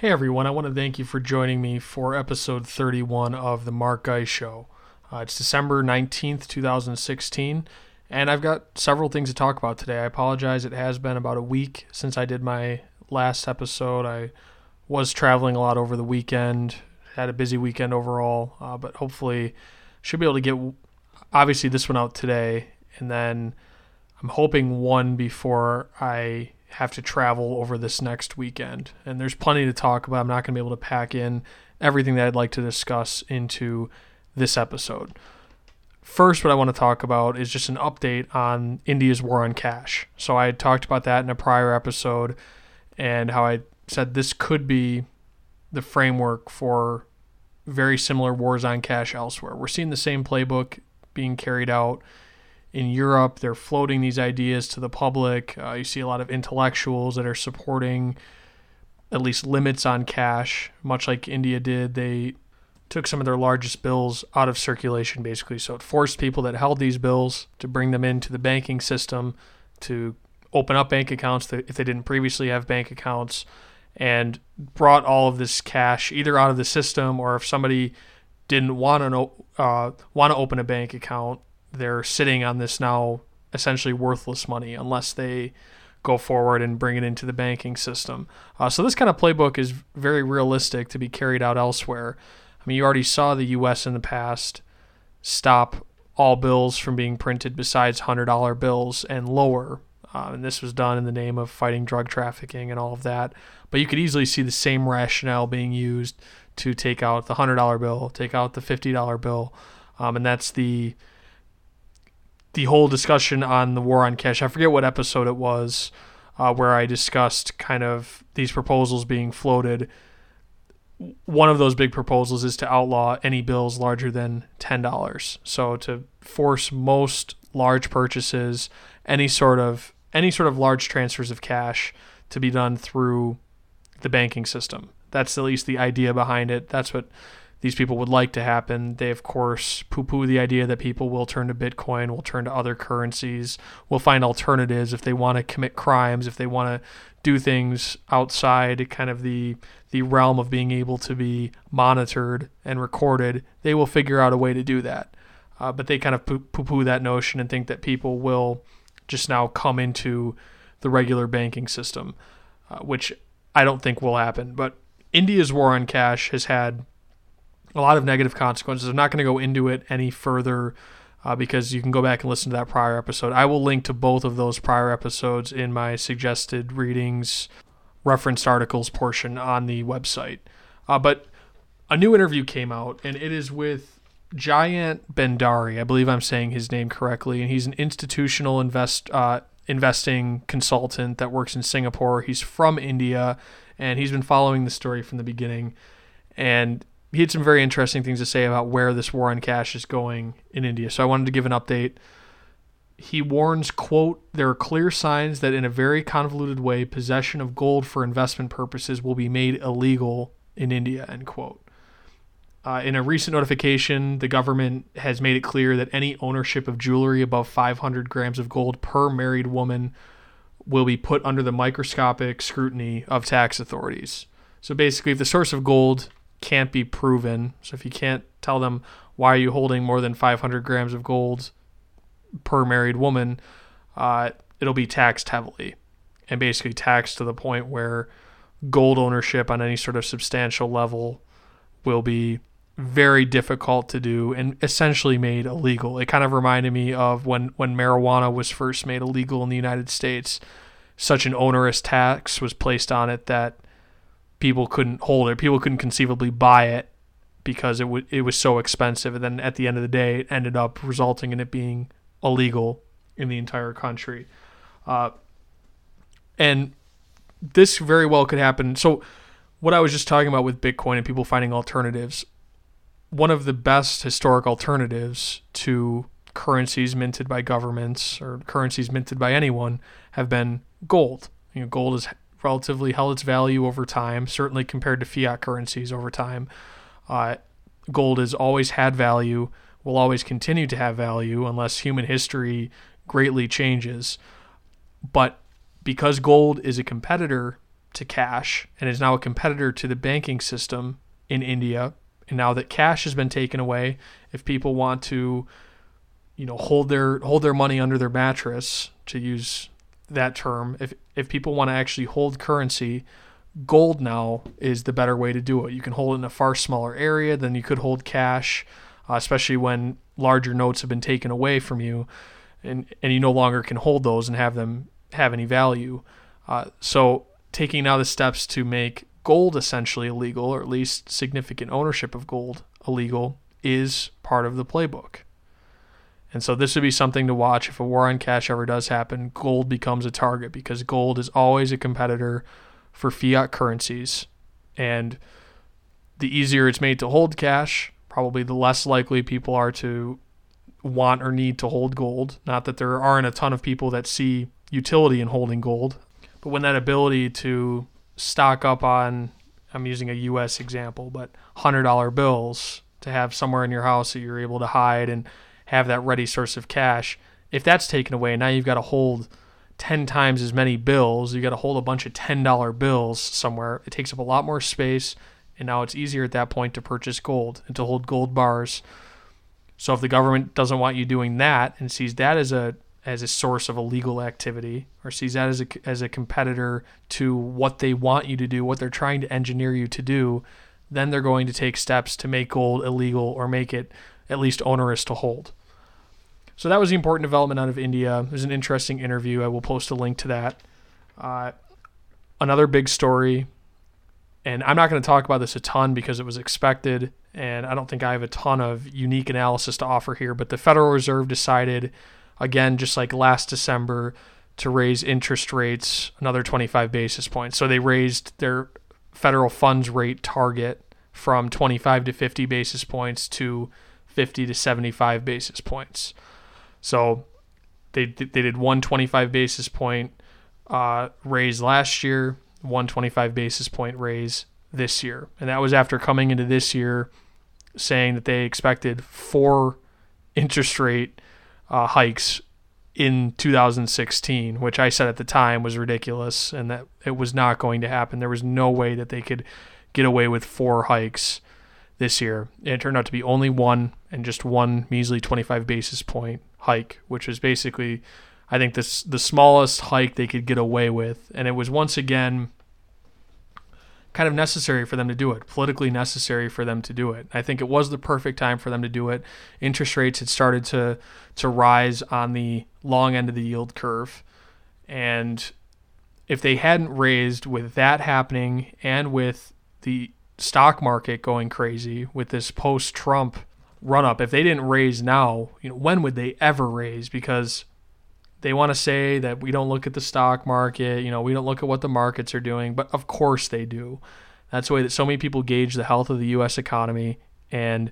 Hey everyone, I want to thank you for joining me for episode 31 of The Mark Guy Show. Uh, it's December 19th, 2016, and I've got several things to talk about today. I apologize, it has been about a week since I did my last episode. I was traveling a lot over the weekend, had a busy weekend overall, uh, but hopefully should be able to get obviously this one out today, and then I'm hoping one before I have to travel over this next weekend. And there's plenty to talk about. I'm not going to be able to pack in everything that I'd like to discuss into this episode. First, what I want to talk about is just an update on India's war on cash. So I had talked about that in a prior episode and how I said this could be the framework for very similar wars on cash elsewhere. We're seeing the same playbook being carried out in Europe. They're floating these ideas to the public. Uh, you see a lot of intellectuals that are supporting at least limits on cash, much like India did. They took some of their largest bills out of circulation, basically. So it forced people that held these bills to bring them into the banking system to open up bank accounts if they didn't previously have bank accounts and brought all of this cash either out of the system or if somebody didn't want to uh, want to open a bank account they're sitting on this now essentially worthless money unless they go forward and bring it into the banking system. Uh, so this kind of playbook is very realistic to be carried out elsewhere. I mean, you already saw the U.S. in the past stop all bills from being printed besides $100 bills and lower. Uh, and this was done in the name of fighting drug trafficking and all of that. But you could easily see the same rationale being used to take out the $100 bill, take out the $50 bill. Um, and that's the the whole discussion on the war on cash. I forget what episode it was uh, where I discussed kind of these proposals being floated. One of those big proposals is to outlaw any bills larger than ten dollars. So to force most large purchases, any sort of any sort of large transfers of cash to be done through the banking system. That's at least the idea behind it. That's what these people would like to happen. They, of course, poo poo the idea that people will turn to Bitcoin, will turn to other currencies, will find alternatives if they want to commit crimes, if they want to do things outside kind of the the realm of being able to be monitored and recorded, they will figure out a way to do that. Uh, but they kind of poo poo that notion and think that people will just now come into the regular banking system, uh, which I don't think will happen. But India's war on cash has had a lot of negative consequences. I'm not going to go into it any further uh, because you can go back and listen to that prior episode. I will link to both of those prior episodes in my suggested readings, referenced articles portion on the website. Uh, but a new interview came out, and it is with Jayant Bhandari. I believe I'm saying his name correctly, and he's an institutional invest uh, investing consultant that works in Singapore. He's from India, and he's been following the story from the beginning. And he had some very interesting things to say about where this war on cash is going in India. So I wanted to give an update. He warns, quote, there are clear signs that in a very convoluted way, possession of gold for investment purposes will be made illegal in India, end quote. Uh, in a recent notification, the government has made it clear that any ownership of jewelry above 500 grams of gold per married woman will be put under the microscopic scrutiny of tax authorities. So basically, if the source of gold can't be proven. So if you can't tell them why are you holding more than 500 grams of gold per married woman, uh, it'll be taxed heavily, and basically taxed to the point where gold ownership on any sort of substantial level will be very difficult to do and essentially made illegal. It kind of reminded me of when when marijuana was first made illegal in the United States. Such an onerous tax was placed on it that people couldn't hold it. People couldn't conceivably buy it because it w- it was so expensive. And then at the end of the day, it ended up resulting in it being illegal in the entire country. Uh, and this very well could happen. So, what I was just talking about with Bitcoin and people finding alternatives, one of the best historic alternatives to currencies minted by governments or currencies minted by anyone have been gold. You know, gold is relatively held its value over time, certainly compared to fiat currencies over time. Uh, gold has always had value, will always continue to have value unless human history greatly changes. But because gold is a competitor to cash and is now a competitor to the banking system in India. And now that cash has been taken away, if people want to, you know, hold their hold their money under their mattress, to use that term, if if people want to actually hold currency, gold now is the better way to do it. You can hold it in a far smaller area than you could hold cash, uh, especially when larger notes have been taken away from you, and and you no longer can hold those and have them have any value. Uh, so taking now the steps to make gold essentially illegal, or at least significant ownership of gold illegal, is part of the playbook. And so this would be something to watch if a war on cash ever does happen. Gold becomes a target because gold is always a competitor for fiat currencies. And the easier it's made to hold cash, probably the less likely people are to want or need to hold gold. Not that there aren't a ton of people that see utility in holding gold, but when that ability to stock up on, I'm using a US example, but $100 bills to have somewhere in your house that you're able to hide and have that ready source of cash, if that's taken away, now you've got to hold 10 times as many bills. You've got to hold a bunch of $10 bills somewhere. It takes up a lot more space, and now it's easier at that point to purchase gold and to hold gold bars. So if the government doesn't want you doing that and sees that as a as a source of illegal activity or sees that as a as a competitor to what they want you to do, what they're trying to engineer you to do, then they're going to take steps to make gold illegal or make it at least onerous to hold. So that was the important development out of India. It was an interesting interview. I will post a link to that. Uh, another big story, and I'm not going to talk about this a ton because it was expected, and I don't think I have a ton of unique analysis to offer here. But the Federal Reserve decided, again, just like last December, to raise interest rates another 25 basis points. So they raised their federal funds rate target from 25 to 50 basis points to 50 to 75 basis points. So they they did one 25 basis point uh, raise last year, one 25 basis point raise this year, and that was after coming into this year saying that they expected four interest rate uh, hikes in 2016, which I said at the time was ridiculous and that it was not going to happen. There was no way that they could get away with four hikes this year. It turned out to be only one and just one measly 25 basis point hike, which was basically, I think, this the smallest hike they could get away with, and it was once again kind of necessary for them to do it, politically necessary for them to do it. I think it was the perfect time for them to do it. Interest rates had started to to rise on the long end of the yield curve, and if they hadn't raised with that happening and with the stock market going crazy with this post-Trump run up. If they didn't raise now, you know, when would they ever raise? Because they want to say that we don't look at the stock market, you know, we don't look at what the markets are doing, but of course they do. That's the way that so many people gauge the health of the US economy and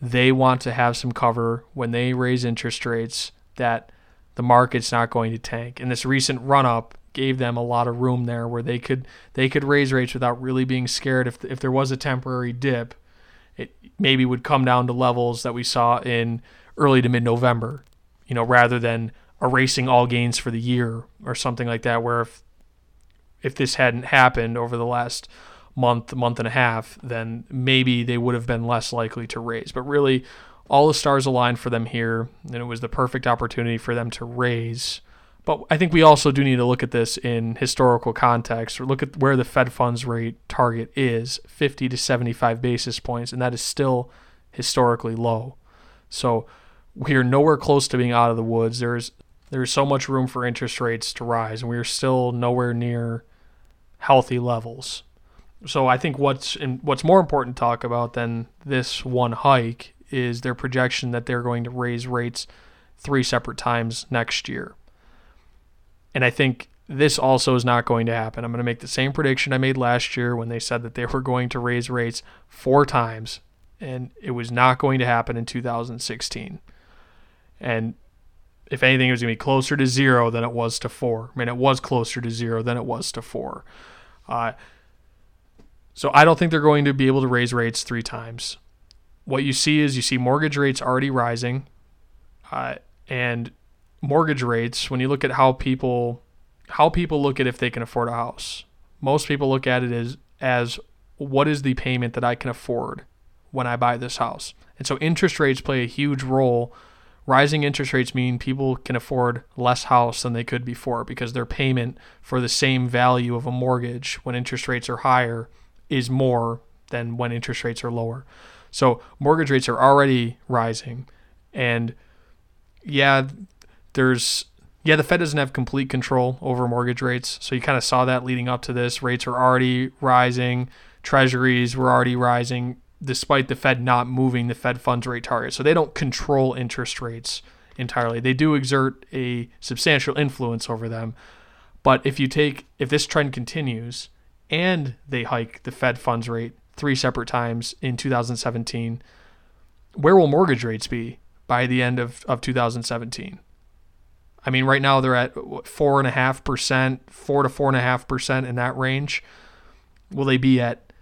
they want to have some cover when they raise interest rates that the market's not going to tank. And this recent run up gave them a lot of room there where they could they could raise rates without really being scared if if there was a temporary dip it maybe would come down to levels that we saw in early to mid November, you know, rather than erasing all gains for the year or something like that, where if if this hadn't happened over the last month, month and a half, then maybe they would have been less likely to raise. But really, all the stars aligned for them here, and it was the perfect opportunity for them to raise but I think we also do need to look at this in historical context or look at where the Fed funds rate target is 50 to 75 basis points, and that is still historically low. So we are nowhere close to being out of the woods. There's there's so much room for interest rates to rise, and we are still nowhere near healthy levels. So I think what's in, what's more important to talk about than this one hike is their projection that they're going to raise rates three separate times next year. And I think this also is not going to happen. I'm going to make the same prediction I made last year when they said that they were going to raise rates four times, and it was not going to happen in 2016. And if anything, it was going to be closer to zero than it was to four. I mean, it was closer to zero than it was to four. Uh, so I don't think they're going to be able to raise rates three times. What you see is you see mortgage rates already rising, uh, and mortgage rates, when you look at how people how people look at if they can afford a house, most people look at it as as what is the payment that I can afford when I buy this house. And so interest rates play a huge role. Rising interest rates mean people can afford less house than they could before because their payment for the same value of a mortgage when interest rates are higher is more than when interest rates are lower. So mortgage rates are already rising and yeah, there's yeah, the Fed doesn't have complete control over mortgage rates. So you kind of saw that leading up to this. Rates are already rising. Treasuries were already rising despite the Fed not moving the Fed funds rate target. So they don't control interest rates entirely. They do exert a substantial influence over them. But if you take if this trend continues and they hike the Fed funds rate three separate times in 2017, where will mortgage rates be by the end of, of 2017? I mean, right now they're at four and a half percent, four to four and a half percent in that range. Will they be at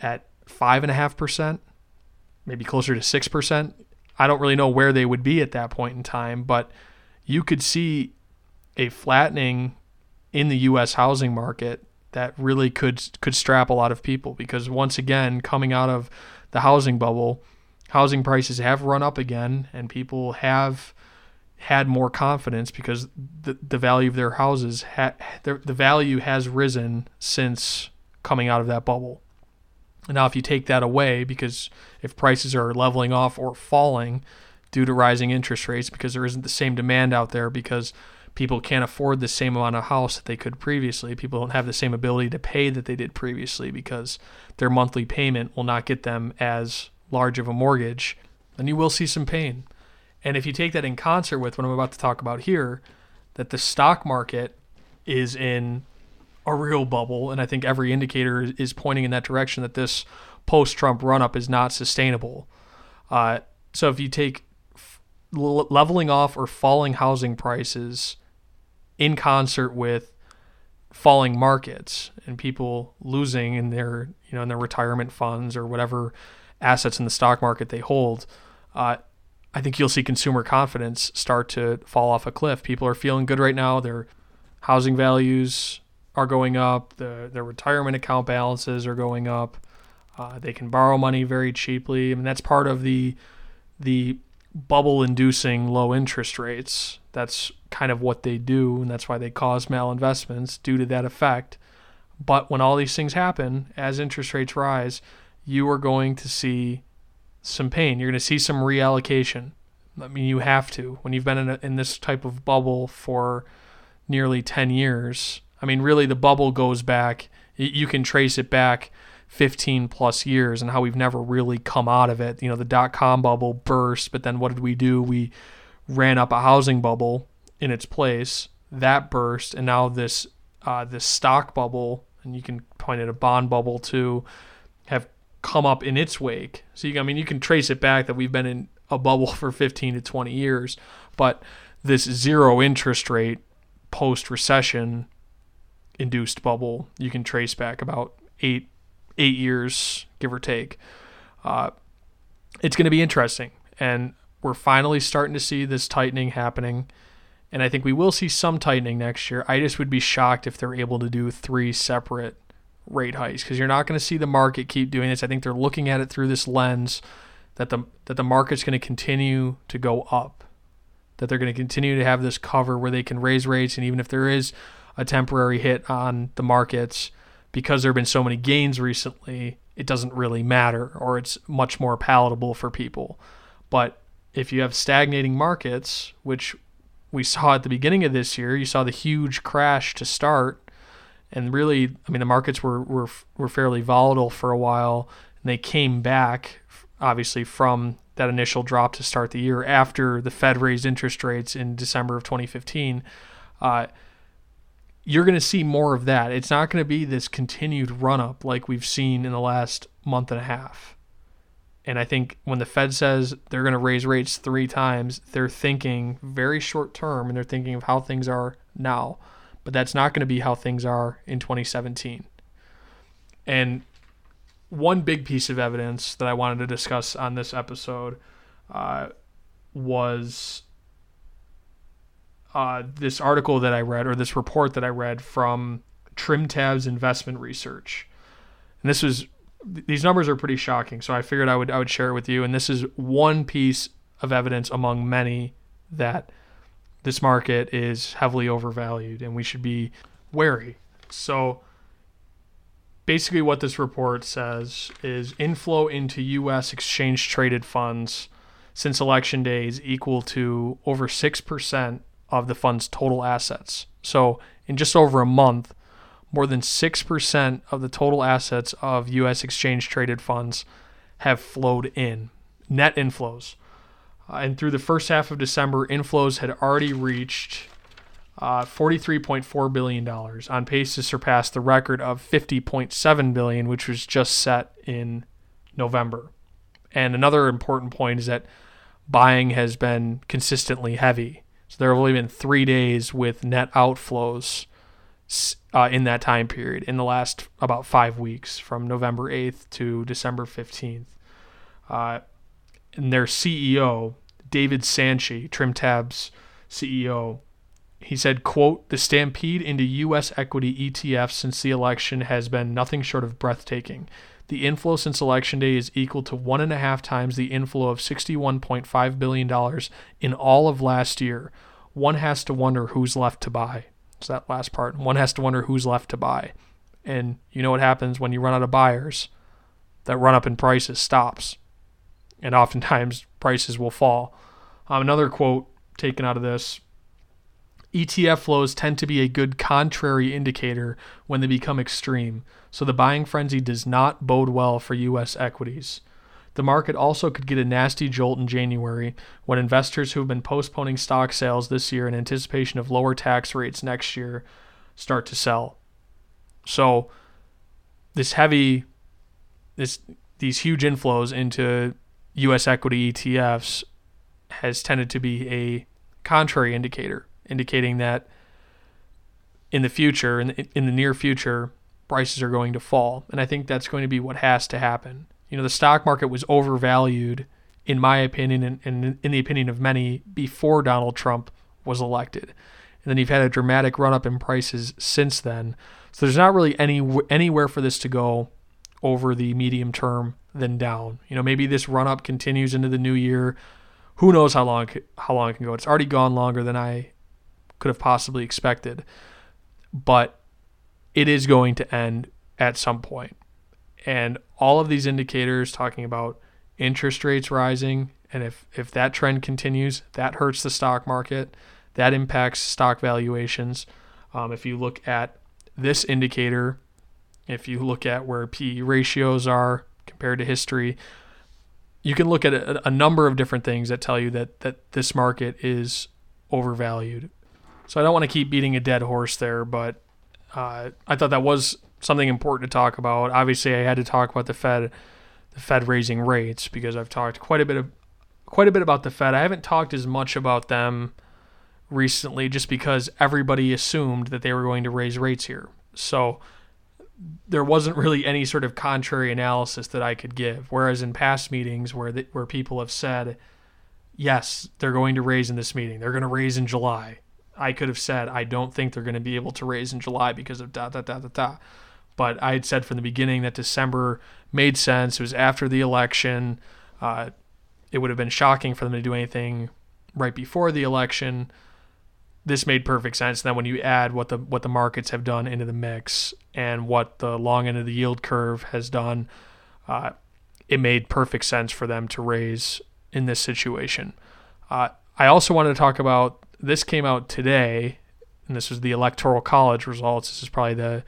at five and a half percent, maybe closer to six percent? I don't really know where they would be at that point in time, but you could see a flattening in the U.S. housing market that really could could strap a lot of people because once again, coming out of the housing bubble, housing prices have run up again, and people have had more confidence because the, the value of their houses ha, the, the value has risen since coming out of that bubble. Now, if you take that away, because if prices are leveling off or falling due to rising interest rates, because there isn't the same demand out there, because people can't afford the same amount of house that they could previously, people don't have the same ability to pay that they did previously, because their monthly payment will not get them as large of a mortgage, then you will see some pain. And if you take that in concert with what I'm about to talk about here, that the stock market is in a real bubble, and I think every indicator is pointing in that direction that this post-Trump run-up is not sustainable. Uh, so if you take f- leveling off or falling housing prices in concert with falling markets and people losing in their you know in their retirement funds or whatever assets in the stock market they hold, uh, I think you'll see consumer confidence start to fall off a cliff. People are feeling good right now. Their housing values are going up. The their retirement account balances are going up. Uh, they can borrow money very cheaply. I mean, that's part of the the bubble-inducing low interest rates. That's kind of what they do, and that's why they cause malinvestments due to that effect. But when all these things happen, as interest rates rise, you are going to see some pain. You're going to see some reallocation. I mean, you have to. When you've been in, a, in this type of bubble for nearly 10 years, I mean, really, the bubble goes back, you can trace it back 15 plus years and how we've never really come out of it. You know, the dot com bubble burst, but then what did we do? We ran up a housing bubble in its place. That burst, and now this uh, this stock bubble, and you can point at a bond bubble too, have come up in its wake. So you, I mean, you can trace it back that we've been in a bubble for 15 to 20 years, but this zero interest rate post recession induced bubble you can trace back about eight eight years give or take uh, it's going to be interesting and we're finally starting to see this tightening happening and i think we will see some tightening next year i just would be shocked if they're able to do three separate rate hikes because you're not going to see the market keep doing this i think they're looking at it through this lens that the that the market's going to continue to go up that they're going to continue to have this cover where they can raise rates and even if there is a temporary hit on the markets because there have been so many gains recently, it doesn't really matter or it's much more palatable for people. But if you have stagnating markets, which we saw at the beginning of this year, you saw the huge crash to start. And really, I mean, the markets were, were, were fairly volatile for a while, and they came back, obviously, from that initial drop to start the year after the Fed raised interest rates in December of 2015. Uh, you're going to see more of that. It's not going to be this continued run up like we've seen in the last month and a half. And I think when the Fed says they're going to raise rates three times, they're thinking very short term and they're thinking of how things are now. But that's not going to be how things are in 2017. And one big piece of evidence that I wanted to discuss on this episode uh, was uh, this article that I read or this report that I read from TrimTabs Investment Research. And this was these numbers are pretty shocking, so I figured I would I would share it with you. And this is one piece of evidence among many that this market is heavily overvalued and we should be wary. So basically what this report says is inflow into US exchange traded funds since election day is equal to over 6% of the fund's total assets. So in just over a month, more than 6% of the total assets of US exchange traded funds have flowed in, net inflows. Uh, and through the first half of December, inflows had already reached uh, $43.4 billion, on pace to surpass the record of 50.7 billion, which was just set in November. And another important point is that buying has been consistently heavy. So there have only been three days with net outflows uh, in that time period in the last about five weeks from November 8th to December 15th. Uh, and their CEO, David Santschi, TrimTab's CEO, he said, quote, the stampede into U.S. equity ETFs since the election has been nothing short of breathtaking. The inflow since election day is equal to one and a half times the inflow of $61.5 billion in all of last year. One has to wonder who's left to buy. It's that last part. One has to wonder who's left to buy. And you know what happens when you run out of buyers? That run up in prices stops. And oftentimes prices will fall. Um, another quote taken out of this ETF flows tend to be a good contrary indicator when they become extreme, so the buying frenzy does not bode well for U.S. equities. The market also could get a nasty jolt in January when investors who have been postponing stock sales this year in anticipation of lower tax rates next year start to sell. So, this heavy, this these huge inflows into U.S. equity ETFs has tended to be a contrary indicator indicating that in the future, in the, in the near future, prices are going to fall. And I think that's going to be what has to happen. You know, the stock market was overvalued, in my opinion, and, and in the opinion of many, before Donald Trump was elected. And then you've had a dramatic run up in prices since then. So there's not really any anywhere for this to go over the medium term than down. You know, maybe this run up continues into the new year. Who knows how long how long it can go? It's already gone longer than I could have possibly expected. But it is going to end at some point. And all of these indicators talking about interest rates rising, and if, if that trend continues, that hurts the stock market. That impacts stock valuations. Um, if you look at this indicator, if you look at where PE ratios are compared to history, you can look at a, a number of different things that tell you that, that this market is overvalued. So I don't want to keep beating a dead horse there, but uh, I thought that was something important to talk about. Obviously, I had to talk about the Fed, the Fed raising rates because I've talked quite a bit of quite a bit about the Fed. I haven't talked as much about them recently just because everybody assumed that they were going to raise rates here. So there wasn't really any sort of contrary analysis that I could give. Whereas in past meetings where the, where people have said, yes, they're going to raise in this meeting, they're going to raise in July, I could have said I don't think they're going to be able to raise in July because of da da da da da. But I had said from the beginning that December made sense. It was after the election. Uh, it would have been shocking for them to do anything right before the election. This made perfect sense. And then when you add what the what the markets have done into the mix and what the long end of the yield curve has done, uh, it made perfect sense for them to raise in this situation. Uh, I also wanted to talk about this came out today, and this was the Electoral College results. This is probably the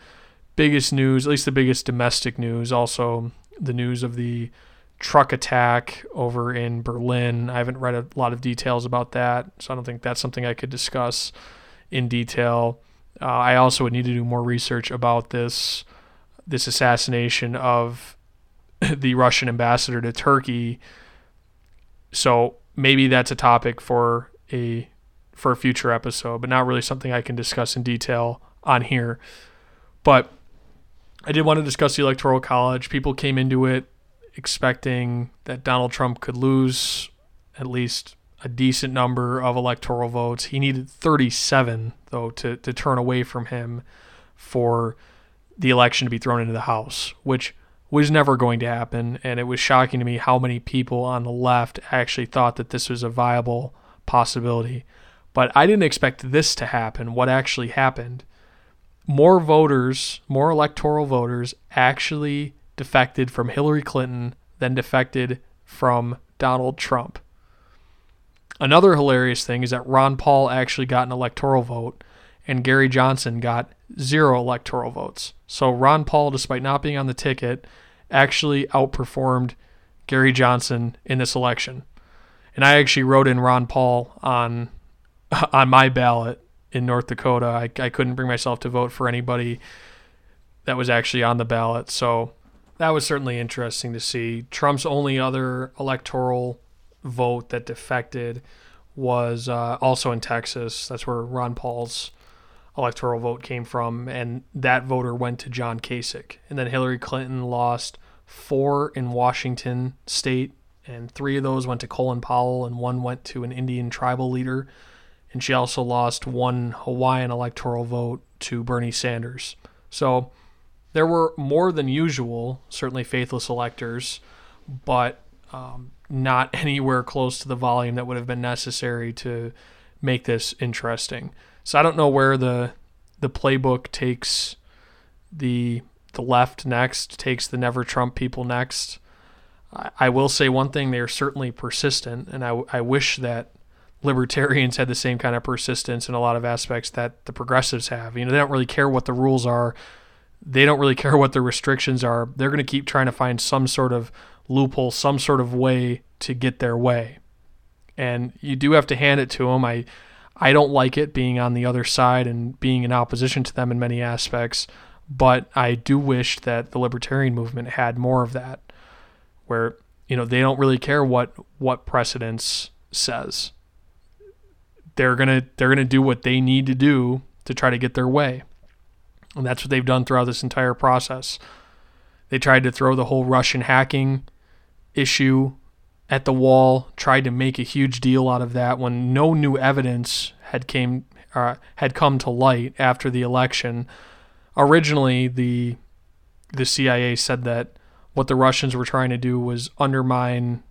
biggest news, at least the biggest domestic news. Also, the news of the truck attack over in Berlin. I haven't read a lot of details about that, so I don't think that's something I could discuss in detail. Uh, I also would need to do more research about this this assassination of the Russian ambassador to Turkey. So maybe that's a topic for a for a future episode, but not really something I can discuss in detail on here. But I did want to discuss the Electoral College. People came into it expecting that Donald Trump could lose at least a decent number of electoral votes. He needed 37, though, to, to turn away from him. for the election to be thrown into the House, which was never going to happen. And it was shocking to me how many people on the left actually thought that this was a viable possibility. But I didn't expect this to happen. What actually happened? More voters, more electoral voters actually defected from Hillary Clinton then defected from Donald Trump. Another hilarious thing is that Ron Paul actually got an electoral vote and Gary Johnson got zero electoral votes. So Ron Paul, despite not being on the ticket, actually outperformed Gary Johnson in this election. And I actually wrote in Ron Paul on on my ballot in North Dakota. I, I couldn't bring myself to vote for anybody that was actually on the ballot. So that was certainly interesting to see. Trump's only other electoral vote that defected was uh, also in Texas. That's where Ron Paul's electoral vote came from, and that voter went to John Kasich. And then Hillary Clinton lost four in Washington state, and three of those went to Colin Powell, and one went to an Indian tribal leader. And she also lost one Hawaiian electoral vote to Bernie Sanders. So there were more than usual, certainly faithless electors, but um, not anywhere close to the volume that would have been necessary to make this interesting. So I don't know where the the playbook takes the the left next, takes the never Trump people next. I, I will say one thing: they are certainly persistent, and I, I wish that libertarians had the same kind of persistence in a lot of aspects that the progressives have. You know, they don't really care what the rules are. They don't really care what the restrictions are. They're going to keep trying to find some sort of loophole, some sort of way to get their way. And you do have to hand it to them. I I don't like it being on the other side and being in opposition to them in many aspects, but I do wish that the libertarian movement had more of that where you know they don't really care what what precedence says. They're going to they're going to do what they need to do to try to get their way. And that's what they've done throughout this entire process. They tried to throw the whole Russian hacking issue at the wall, tried to make a huge deal out of that when no new evidence had came uh, had come to light after the election. Originally, the the CIA said that what the Russians were trying to do was undermine.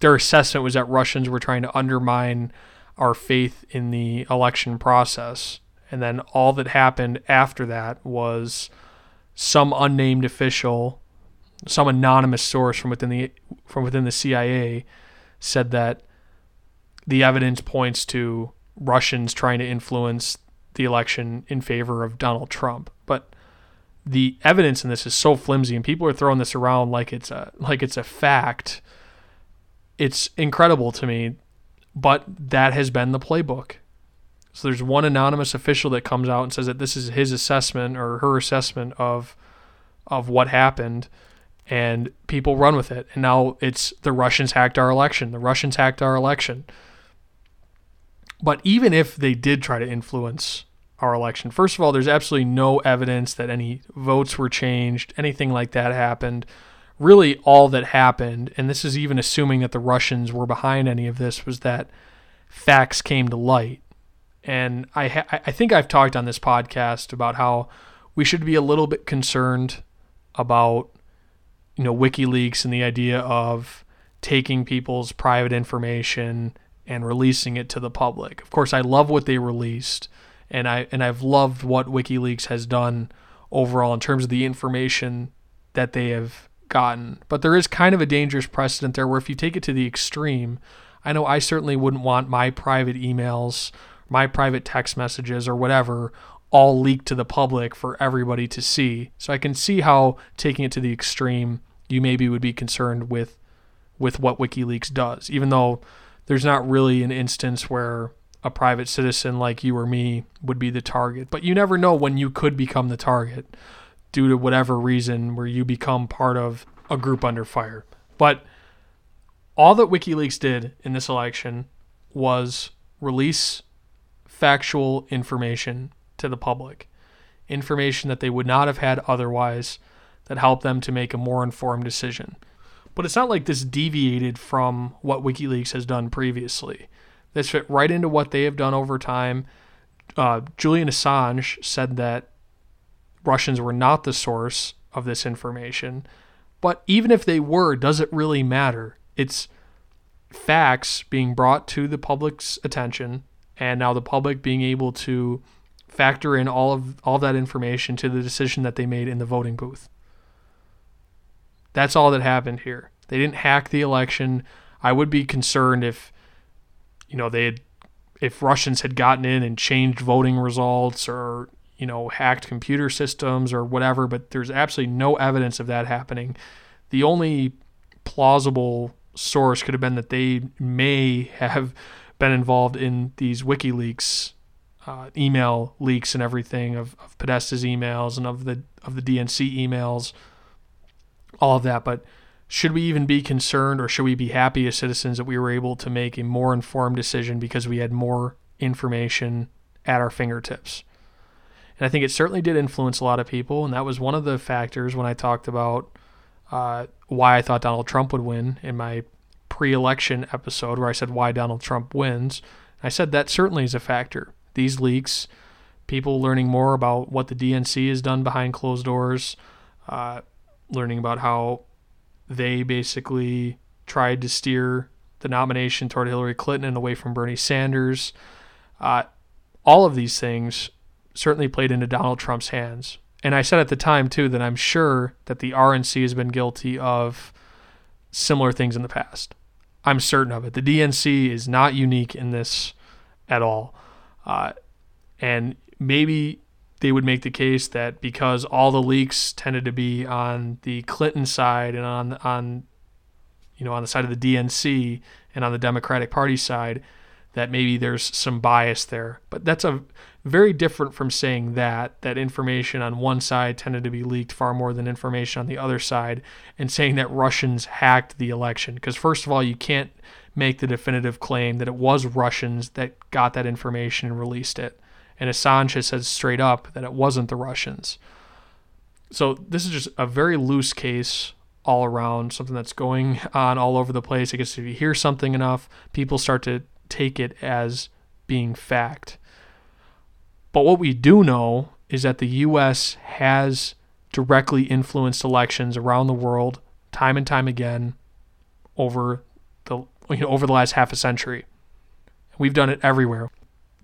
Their assessment was that Russians were trying to undermine our faith in the election process. And then all that happened after that was some unnamed official some anonymous source from within the from within the CIA said that the evidence points to Russians trying to influence the election in favor of Donald Trump. But the evidence in this is so flimsy and people are throwing this around like it's a like it's a fact. It's incredible to me, but that has been the playbook. So there's one anonymous official that comes out and says that this is his assessment or her assessment of of what happened and people run with it. And now it's the Russians hacked our election. The Russians hacked our election. But even if they did try to influence our election, first of all, there's absolutely no evidence that any votes were changed, anything like that happened. Really, all that happened, and this is even assuming that the Russians were behind any of this, was that facts came to light. And I, ha- I think I've talked on this podcast about how we should be a little bit concerned about you know WikiLeaks and the idea of taking people's private information and releasing it to the public. Of course, I love what they released, and I and I've loved what WikiLeaks has done overall in terms of the information that they have gotten. But there is kind of a dangerous precedent there where if you take it to the extreme, I know I certainly wouldn't want my private emails, my private text messages or whatever all leaked to the public for everybody to see. So I can see how taking it to the extreme, you maybe would be concerned with with what WikiLeaks does, even though there's not really an instance where a private citizen like you or me would be the target. But you never know when you could become the target due to whatever reason where you become part of a group under fire. But all that WikiLeaks did in this election was release factual information to the public, information that they would not have had otherwise that helped them to make a more informed decision. But it's not like this deviated from what WikiLeaks has done previously. This fit right into what they have done over time. Uh, Julian Assange said that Russians were not the source of this information. But even if they were, does it really matter? It's facts being brought to the public's attention, and now the public being able to factor in all of all that information to the decision that they made in the voting booth. That's all that happened here. They didn't hack the election. I would be concerned if you know they had if Russians had gotten in and changed voting results or you know hacked computer systems or whatever, but there's absolutely no evidence of that happening. The only plausible source could have been that they may have been involved in these WikiLeaks uh, email leaks and everything of, of Podesta's emails and of the of the DNC emails, all of that. But should we even be concerned or should we be happy as citizens that we were able to make a more informed decision because we had more information at our fingertips? And I think it certainly did influence a lot of people, and that was one of the factors when I talked about uh, why I thought Donald Trump would win in my pre-election episode, where I said why Donald Trump wins. I said that certainly is a factor these leaks, people learning more about what the DNC has done behind closed doors, uh, learning about how they basically tried to steer the nomination toward Hillary Clinton and away from Bernie Sanders. Uh, all of these things certainly played into Donald Trump's hands. And I said at the time, too, that I'm sure that the RNC has been guilty of similar things in the past. I'm certain of it. The DNC is not unique in this at all. Uh, and maybe they would make the case that because all the leaks tended to be on the Clinton side and on on you know on the side of the DNC and on the Democratic Party side that maybe there's some bias there. But that's a very different from saying that that information on one side tended to be leaked far more than information on the other side and saying that Russians hacked the election because first of all you can't make the definitive claim that it was Russians that got that information and released it. And Assange has said straight up that it wasn't the Russians. So this is just a very loose case all around, something that's going on all over the place. I guess if you hear something enough, people start to take it as being fact. But what we do know is that the U.S. has directly influenced elections around the world time and time again over the you know, over the last half a century. We've done it everywhere.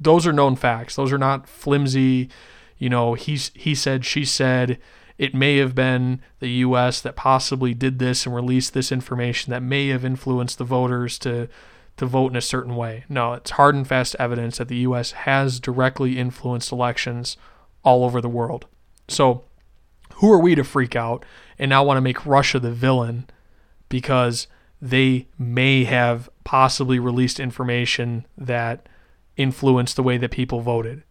Those are known facts. Those are not flimsy, you know, he's, he said, she said. It may have been the U.S. that possibly did this and released this information that may have influenced the voters to to vote in a certain way. No, it's hard and fast evidence that the U.S. has directly influenced elections all over the world. So, who are we to freak out and now want to make Russia the villain because they may have possibly released information that influenced the way that people voted.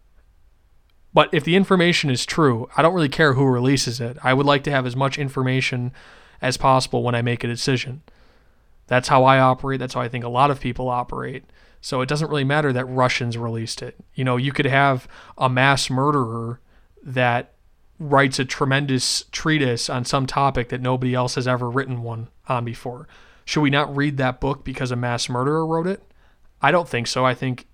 But if the information is true, I don't really care who releases it. I would like to have as much information as possible when I make a decision. That's how I operate. That's how I think a lot of people operate. So it doesn't really matter that Russians released it. You know, you could have a mass murderer that writes a tremendous treatise on some topic that nobody else has ever written one on before. Should we not read that book because a mass murderer wrote it? I don't think so. I think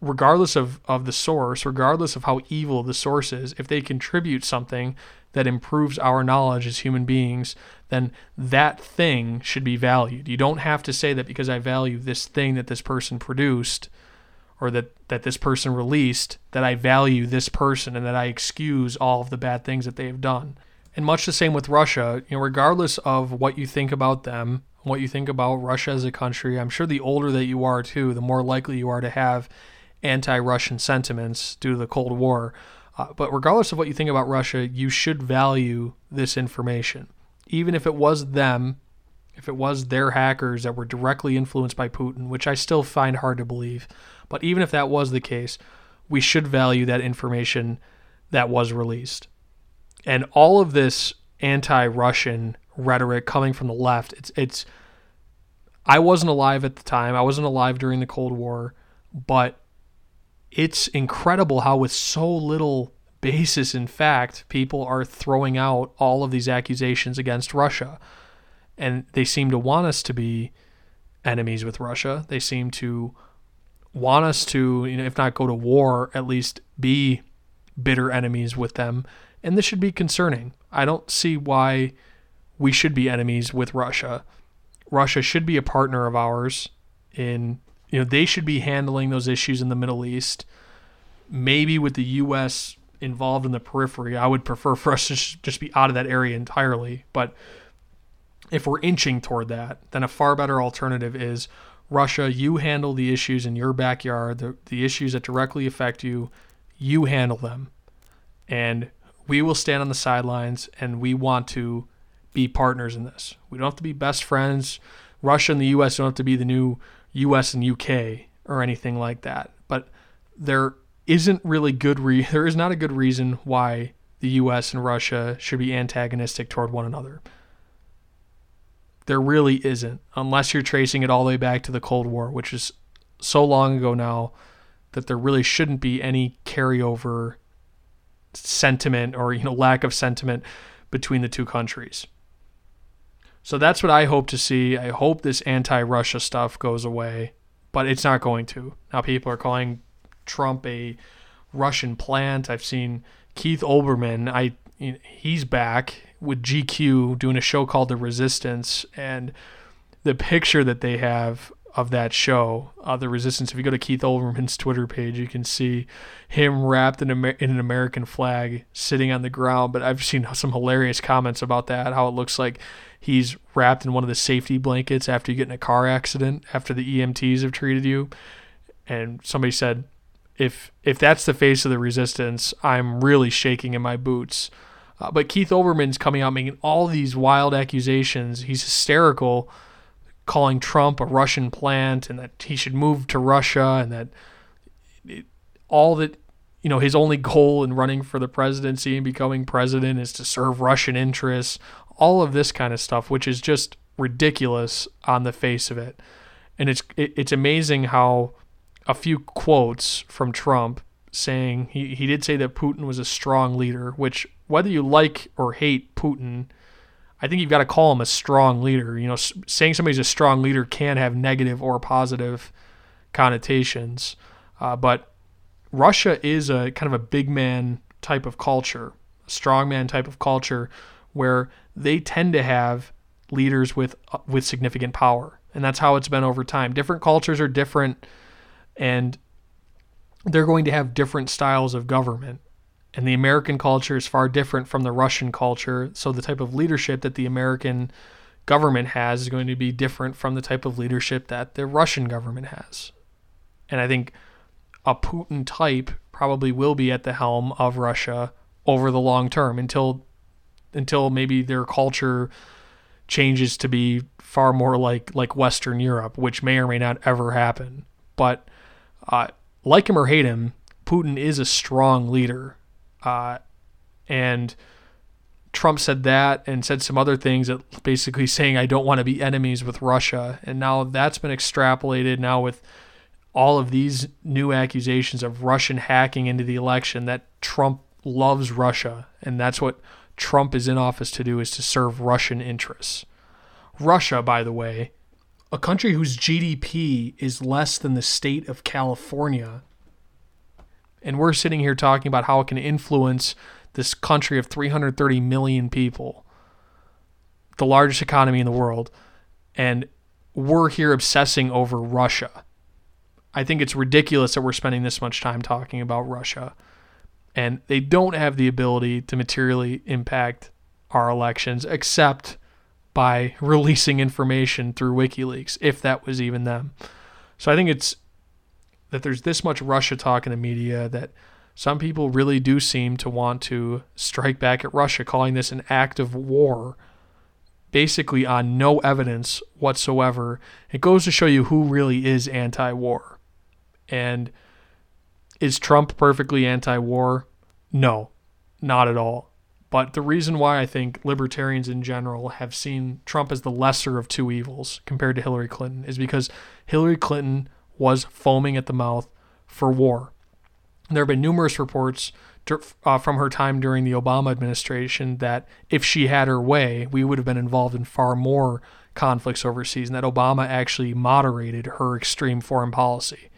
regardless of, of the source, regardless of how evil the source is, if they contribute something that improves our knowledge as human beings, then that thing should be valued. You don't have to say that because I value this thing that this person produced or that, that this person released, that I value this person and that I excuse all of the bad things that they have done. And much the same with Russia, you know, regardless of what you think about them, what you think about Russia as a country. I'm sure the older that you are, too, the more likely you are to have anti Russian sentiments due to the Cold War. Uh, but regardless of what you think about Russia, you should value this information. Even if it was them, if it was their hackers that were directly influenced by Putin, which I still find hard to believe, but even if that was the case, we should value that information that was released. And all of this anti Russian rhetoric coming from the left. It's it's I wasn't alive at the time. I wasn't alive during the Cold War, but it's incredible how with so little basis in fact people are throwing out all of these accusations against Russia. And they seem to want us to be enemies with Russia. They seem to want us to, you know, if not go to war, at least be bitter enemies with them And this should be concerning. I don't see why we should be enemies with Russia. Russia should be a partner of ours in you know they should be handling those issues in the Middle East. Maybe with the US involved in the periphery, I would prefer for us to just be out of that area entirely, but if we're inching toward that, then a far better alternative is Russia, you handle the issues in your backyard, the, the issues that directly affect you, you handle them. And we will stand on the sidelines and we want to be partners in this. We don't have to be best friends. Russia and the US don't have to be the new US and UK or anything like that. But there isn't really good re- there is not a good reason why the US and Russia should be antagonistic toward one another. There really isn't, unless you're tracing it all the way back to the Cold War, which is so long ago now that there really shouldn't be any carryover sentiment or you know lack of sentiment between the two countries. So that's what I hope to see. I hope this anti-Russia stuff goes away, but it's not going to. Now people are calling Trump a Russian plant. I've seen Keith Olbermann. I he's back with GQ doing a show called The Resistance, and the picture that they have of that show, uh, The Resistance. If you go to Keith Olbermann's Twitter page, you can see him wrapped in, Amer- in an American flag sitting on the ground. But I've seen some hilarious comments about that, how it looks like he's wrapped in one of the safety blankets after you get in a car accident, after the EMTs have treated you. And somebody said, if if that's the face of the resistance, I'm really shaking in my boots. Uh, but Keith Olbermann's coming out making all these wild accusations. He's hysterical calling Trump a Russian plant and that he should move to Russia and that it, all that you know his only goal in running for the presidency and becoming president is to serve Russian interests. All of this kind of stuff, which is just ridiculous on the face of it, and it's it, it's amazing how a few quotes from Trump saying he, he did say that Putin was a strong leader, which whether you like or hate Putin, I think you've got to call him a strong leader. You know, saying somebody's a strong leader can have negative or positive connotations. Uh, but Russia is a kind of a big man type of culture, a strong man type of culture, where they tend to have leaders with uh, with significant power, and that's how it's been over time. Different cultures are different, and they're going to have different styles of government. And the American culture is far different from the Russian culture. So the type of leadership that the American government has is going to be different from the type of leadership that the Russian government has. And I think a Putin type probably will be at the helm of Russia over the long term until until maybe their culture changes to be far more like like Western Europe, which may or may not ever happen. But uh, like him or hate him, Putin is a strong leader, uh, and Trump said that and said some other things that basically saying I don't want to be enemies with Russia. And now that's been extrapolated now with all of these new accusations of Russian hacking into the election that Trump loves Russia and that's what Trump is in office to do is to serve Russian interests. Russia, by the way, a country whose GDP is less than the state of California, and we're sitting here talking about how it can influence this country of 330 million people, the largest economy in the world, and we're here obsessing over Russia. I think it's ridiculous that we're spending this much time talking about Russia. And they don't have the ability to materially impact our elections except by releasing information through WikiLeaks, if that was even them. So I think it's that there's this much Russia talk in the media that some people really do seem to want to strike back at Russia, calling this an act of war, basically on no evidence whatsoever. It goes to show you who really is anti war. And is Trump perfectly anti war? No, not at all. But the reason why I think libertarians in general have seen Trump as the lesser of two evils compared to Hillary Clinton is because Hillary Clinton was foaming at the mouth for war. There have been numerous reports uh, from her time during the Obama administration that if she had her way, we would have been involved in far more conflicts overseas, and that Obama actually moderated her extreme foreign policy.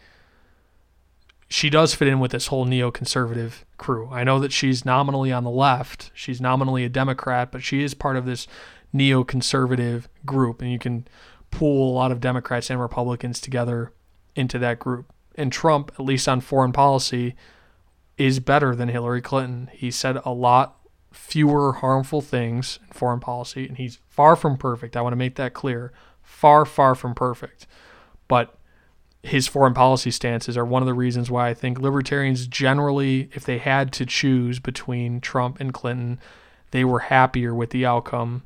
She does fit in with this whole neoconservative crew. I know that she's nominally on the left, she's nominally a Democrat, but she is part of this neoconservative group, and you can pool a lot of Democrats and Republicans together into that group. And Trump, at least on foreign policy, is better than Hillary Clinton. He said a lot fewer harmful things in foreign policy, and he's far from perfect. I want to make that clear. Far, far from perfect. But his foreign policy stances are one of the reasons why I think libertarians generally, if they had to choose between Trump and Clinton, they were happier with the outcome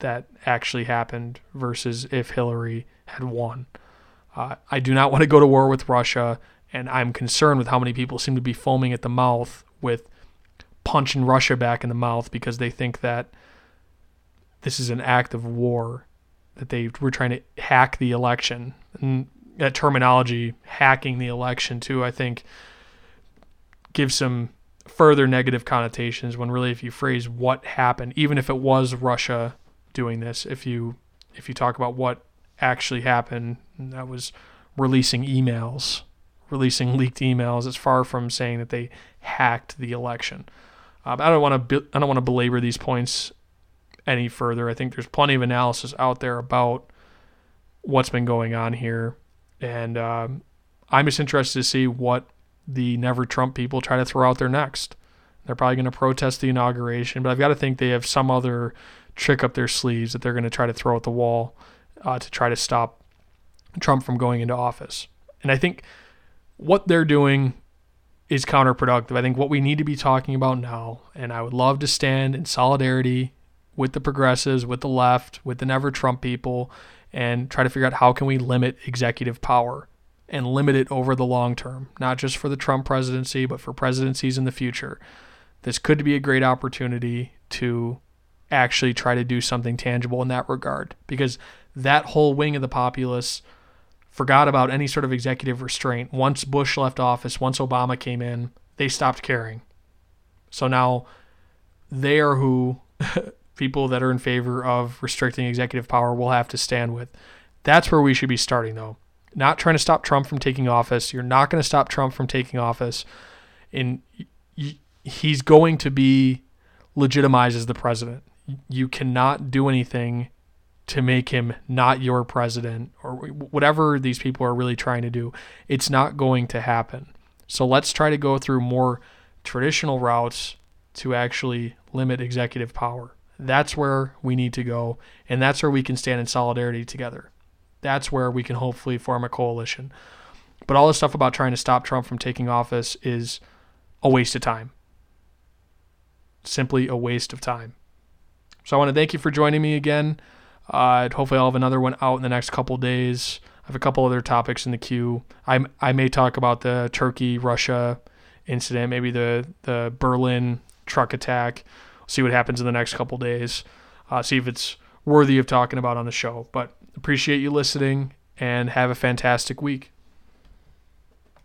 that actually happened versus if Hillary had won. Uh, I do not want to go to war with Russia, and I'm concerned with how many people seem to be foaming at the mouth with punching Russia back in the mouth because they think that this is an act of war, that they were trying to hack the election. And that terminology, hacking the election, too, I think gives some further negative connotations when really if you phrase what happened, even if it was Russia doing this, if you if you talk about what actually happened, that was releasing emails, releasing leaked emails. It's far from saying that they hacked the election. Uh, I don't want to I don't want to belabor these points any further. I think there's plenty of analysis out there about what's been going on here, and um, I'm just interested to see what the Never Trump people try to throw out there next. They're probably going to protest the inauguration, but I've got to think they have some other trick up their sleeves that they're going to try to throw at the wall uh, to try to stop Trump from going into office. And I think what they're doing is counterproductive. I think what we need to be talking about now, and I would love to stand in solidarity with the progressives, with the left, with the never Trump people, and try to figure out how can we limit executive power and limit it over the long term, not just for the Trump presidency, but for presidencies in the future. This could be a great opportunity to actually try to do something tangible in that regard because that whole wing of the populace forgot about any sort of executive restraint. Once Bush left office, once Obama came in, they stopped caring. So now they are who people that are in favor of restricting executive power will have to stand with. That's where we should be starting, though. Not trying to stop Trump from taking office. You're not going to stop Trump from taking office. And he's going to be legitimized as the president. You cannot do anything to make him not your president or whatever these people are really trying to do. It's not going to happen. So let's try to go through more traditional routes to actually limit executive power. That's where we need to go, and that's where we can stand in solidarity together. That's where we can hopefully form a coalition. But all this stuff about trying to stop Trump from taking office is a waste of time. Simply a waste of time. So I want to thank you for joining me again. Uh, hopefully, I'll have another one out in the next couple days. I have a couple other topics in the queue. I I may talk about the Turkey Russia incident, maybe the the Berlin truck attack. See what happens in the next couple days. Uh, see if it's worthy of talking about on the show. But appreciate you listening and have a fantastic week.